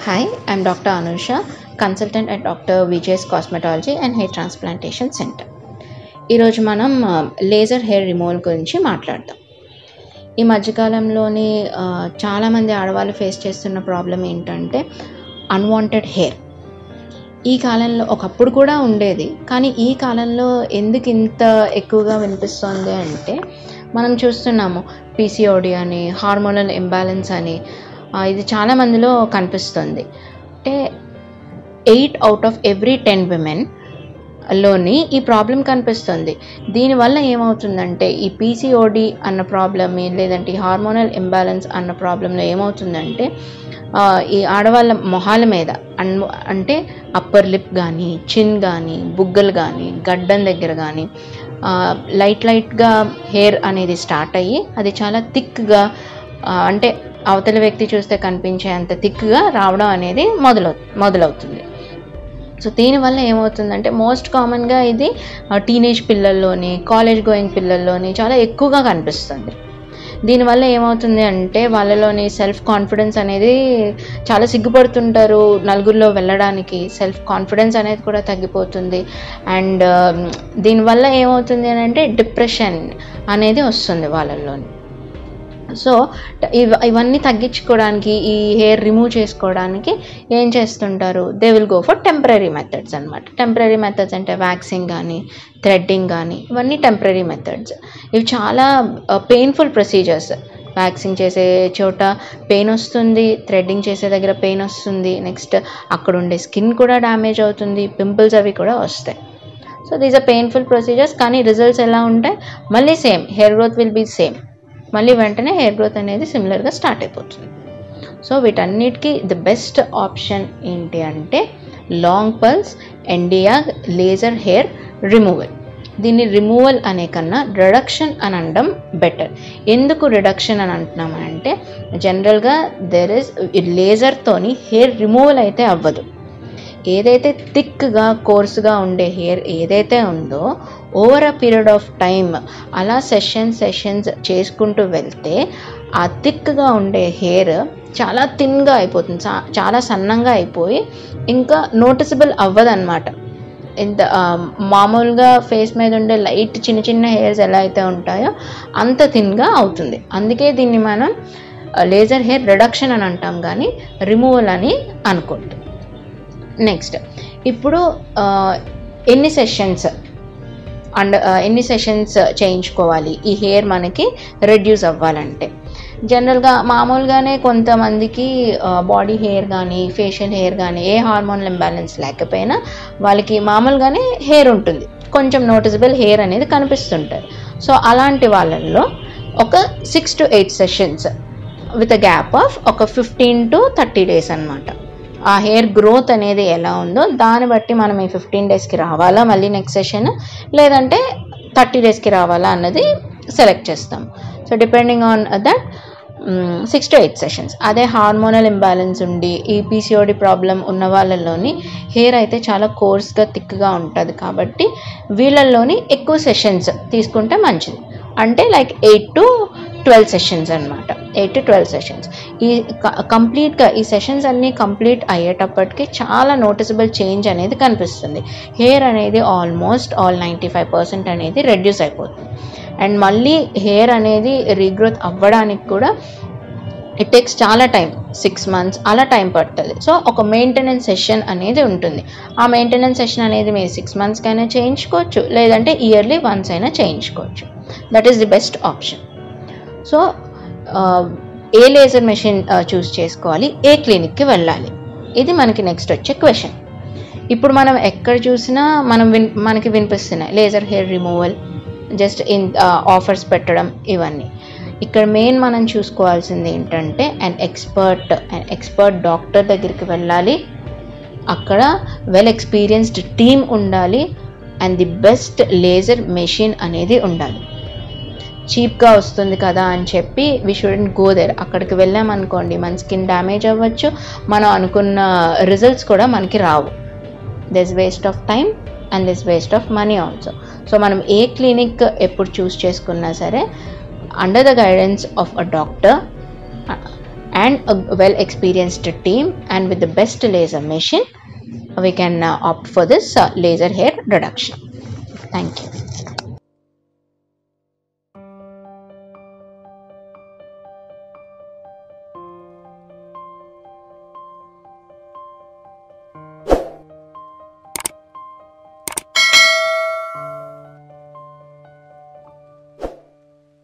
Hi, I'm Dr. Anusha, consultant and doctor Vijaya's cosmetology and hair transplantation centre ఈరోజు మనం laser hair removal గురించి మాట్లాడదాం ఈ మధ్యకాలంలోని చాలామంది ఆడవాళ్ళు ఫేస్ చేస్తున్న ప్రాబ్లం ఏంటంటే అన్వాంటెడ్ హెయిర్ ఈ కాలంలో ఒకప్పుడు కూడా ఉండేది కానీ ఈ కాలంలో ఎందుకు ఇంత ఎక్కువగా వినిపిస్తుంది అంటే మనం చూస్తున్నాము పీసీఓడి అని హార్మోనల్ ఇంబ్యాలెన్స్ అని ఇది చాలా మందిలో కనిపిస్తుంది. అంటే eight out of every ten విమెన్లోని ఈ ప్రాబ్లం కనిపిస్తుంది. దీనివల్ల ఏమవుతుందంటే ఈ పీసీఓడి అన్న ప్రాబ్లమ్ లేదంటే ఈ హార్మోనల్ ఇంబ్యాలెన్స్ అన్న ప్రాబ్లంలో ఏమవుతుందంటే ఈ ఆడవాళ్ళ మొహాల మీద అన్ అంటే అప్పర్ లిప్ కానీ చిన్ కానీ బుగ్గలు కానీ గడ్డం దగ్గర కానీ లైట్ లైట్గా హెయిర్ అనేది స్టార్ట్ అయ్యి అది చాలా థిక్గా అంటే అవతల వ్యక్తి చూస్తే కనిపించే అంత థిక్గా రావడం అనేది మొదలవు మొదలవుతుంది. సో దీనివల్ల ఏమవుతుందంటే మోస్ట్ కామన్గా ఇది టీనేజ్ పిల్లల్లోని కాలేజ్ గోయింగ్ పిల్లల్లోని చాలా ఎక్కువగా కనిపిస్తుంది. దీనివల్ల ఏమవుతుంది అంటే వాళ్ళలోని సెల్ఫ్ కాన్ఫిడెన్స్ అనేది చాలా సిగ్గుపడుతుంటారు. నలుగురిలో వెళ్ళడానికి సెల్ఫ్ కాన్ఫిడెన్స్ అనేది కూడా తగ్గిపోతుంది. అండ్ దీనివల్ల ఏమవుతుంది అని అంటే డిప్రెషన్ అనేది వస్తుంది వాళ్ళలోని సో ఇవన్నీ తగ్గించుకోవడానికి ఈ హెయిర్ రిమూవ్ చేసుకోవడానికి ఏం చేస్తుంటారు? They will go for temporary methods అనమాట టెంపరీ మెథడ్స్ అంటే వ్యాక్సింగ్ కానీ థ్రెడ్డింగ్ కానీ ఇవన్నీ టెంపరీ మెథడ్స్ ఇవి చాలా పెయిన్ఫుల్ ప్రొసీజర్స్ వ్యాక్సింగ్ చేసే చోట పెయిన్ వస్తుంది థ్రెడ్డింగ్ చేసే దగ్గర పెయిన్ వస్తుంది నెక్స్ట్ అక్కడ ఉండే స్కిన్ కూడా డ్యామేజ్ అవుతుంది పింపుల్స్ అవి కూడా వస్తాయి. So these are painful procedures కానీ రిజల్ట్స్ ఎలా ఉంటాయి? మళ్ళీ same hair growth will be same మళ్ళీ వెంటనే హెయిర్ గ్రోత్ అనేది సిమిలర్గా స్టార్ట్ అయిపోతుంది. సో వీటన్నిటికీ ది బెస్ట్ ఆప్షన్ ఏంటి అంటే long pulse ND YAG laser hair removal దీన్ని రిమూవల్ అనే కన్నా రిడక్షన్ అని అనడం బెటర్ ఎందుకు రిడక్షన్ అని అంటున్నామంటే జనరల్గా దెర్ ఇస్ లేజర్తోని హెయిర్ రిమూవల్ అయితే అవ్వదు. ఏదైతే థిక్గా కోర్సుగా ఉండే హెయిర్ ఏదైతే ఉందో over a period of time అలా సెషన్స్ సెషన్స్ చేసుకుంటూ వెళ్తే ఆ థిక్గా ఉండే హెయిర్ చాలా థిన్గా అయిపోతుంది. చా- చాలా సన్నంగా అయిపోయి ఇంకా నోటిసబుల్ అవ్వదన్నమాట. ఇంత మామూలుగా ఫేస్ మీద ఉండే లైట్ చిన్న చిన్న హెయిర్స్ ఎలా అయితే ఉంటాయో అంత థిన్గా అవుతుంది. అందుకే దీన్ని మనం లేజర్ హెయిర్ రిడక్షన్ అని అంటాం కానీ రిమూవల్ అని అనుకుంటాం నెక్స్ట్ ఇప్పుడు ఎన్ని సెషన్స్ అండ్ ఎన్ని సెషన్స్ చేయించుకోవాలి? ఈ హెయిర్ మనకి రెడ్యూస్ అవ్వాలంటే. జనరల్గా మామూలుగానే కొంతమందికి బాడీ హెయిర్ కానీ ఫేషియల్ హెయిర్ కానీ ఏ హార్మోన్ ఇంబ్యాలెన్స్ లేకపోయినా వాళ్ళకి మామూలుగానే హెయిర్ ఉంటుంది. కొంచెం నోటిసబుల్ హెయిర్ అనేది కనిపిస్తుంటుంది సో అలాంటి వాళ్ళల్లో ఒక six to eight sessions with a gap of ఒక ఫిఫ్టీన్ టు థర్టీ డేస్ అనమాట ఆ హెయిర్ గ్రోత్ అనేది ఎలా ఉందో దాన్ని బట్టి మనం ఈ ఫిఫ్టీన్ డేస్కి రావాలా? మళ్ళీ నెక్స్ట్ సెషన్ లేదంటే థర్టీ డేస్కి రావాలా అన్నది సెలెక్ట్ చేస్తాం. So depending on that six to eight sessions. అదే హార్మోనల్ ఇంబ్యాలెన్స్ ఉండి ఈ పీసీఓడి ప్రాబ్లం ఉన్న వాళ్ళలోని హెయిర్ అయితే చాలా కోర్స్గా థిక్గా ఉంటుంది కాబట్టి వీళ్ళల్లోని ఎక్కువ సెషన్స్ తీసుకుంటే మంచిది. అంటే like eight to twelve sessions అనమాట ఎయిట్ టు ట్వెల్వ్ సెషన్స్ ఈ కంప్లీట్గా ఈ సెషన్స్ అన్నీ కంప్లీట్ అయ్యేటప్పటికి చాలా నోటిసబుల్ చేంజ్ అనేది కనిపిస్తుంది. హెయిర్ అనేది almost all ninety five percent అనేది రెడ్యూస్ అయిపోతుంది. అండ్ మళ్ళీ హెయిర్ అనేది రీగ్రోత్ అవ్వడానికి కూడా ఇట్ టేక్స్ చాలా టైం సిక్స్ మంత్స్ అలా టైం పడుతుంది. సో ఒక మెయింటెనెన్స్ సెషన్ అనేది ఉంటుంది. ఆ మెయింటెనెన్స్ సెషన్ అనేది మీరు సిక్స్ మంత్స్కైనా చేయించుకోవచ్చు లేదంటే ఇయర్లీ వన్స్ అయినా చేయించుకోవచ్చు. That is the best option so A laser machine choose చేసుకోవాలి? ఏ క్లినిక్కి వెళ్ళాలి? ఇది మనకి నెక్స్ట్ వచ్చే క్వశ్చన్. ఇప్పుడు మనం ఎక్కడ చూసినా మనం విన్ మనకి వినిపిస్తున్నాయి laser hair removal just in offers పెట్టడం ఇవన్నీ. ఇక్కడ మెయిన్ మనం చూసుకోవాల్సింది ఏంటంటే and expert and expert doctor దగ్గరికి వెళ్ళాలి. అక్కడ వెల్ ఎక్స్పీరియన్స్డ్ టీమ్ ఉండాలి. And the best laser machine అనేది ఉండాలి. చీప్గా వస్తుంది కదా అని చెప్పి వి షుడెంట్ గో దేర్ అక్కడికి వెళ్ళామనుకోండి మన స్కిన్ డ్యామేజ్ అవ్వచ్చు. మనం అనుకున్న రిజల్ట్స్ కూడా మనకి రావు. This waste of time and this waste of money also so మనం ఏ క్లినిక్ ఎప్పుడు చూస్ చేసుకున్నా సరే under the guidance of a doctor and well experienced team and with the best laser machine we we can uh, opt for this uh, laser hair reduction. Thank you.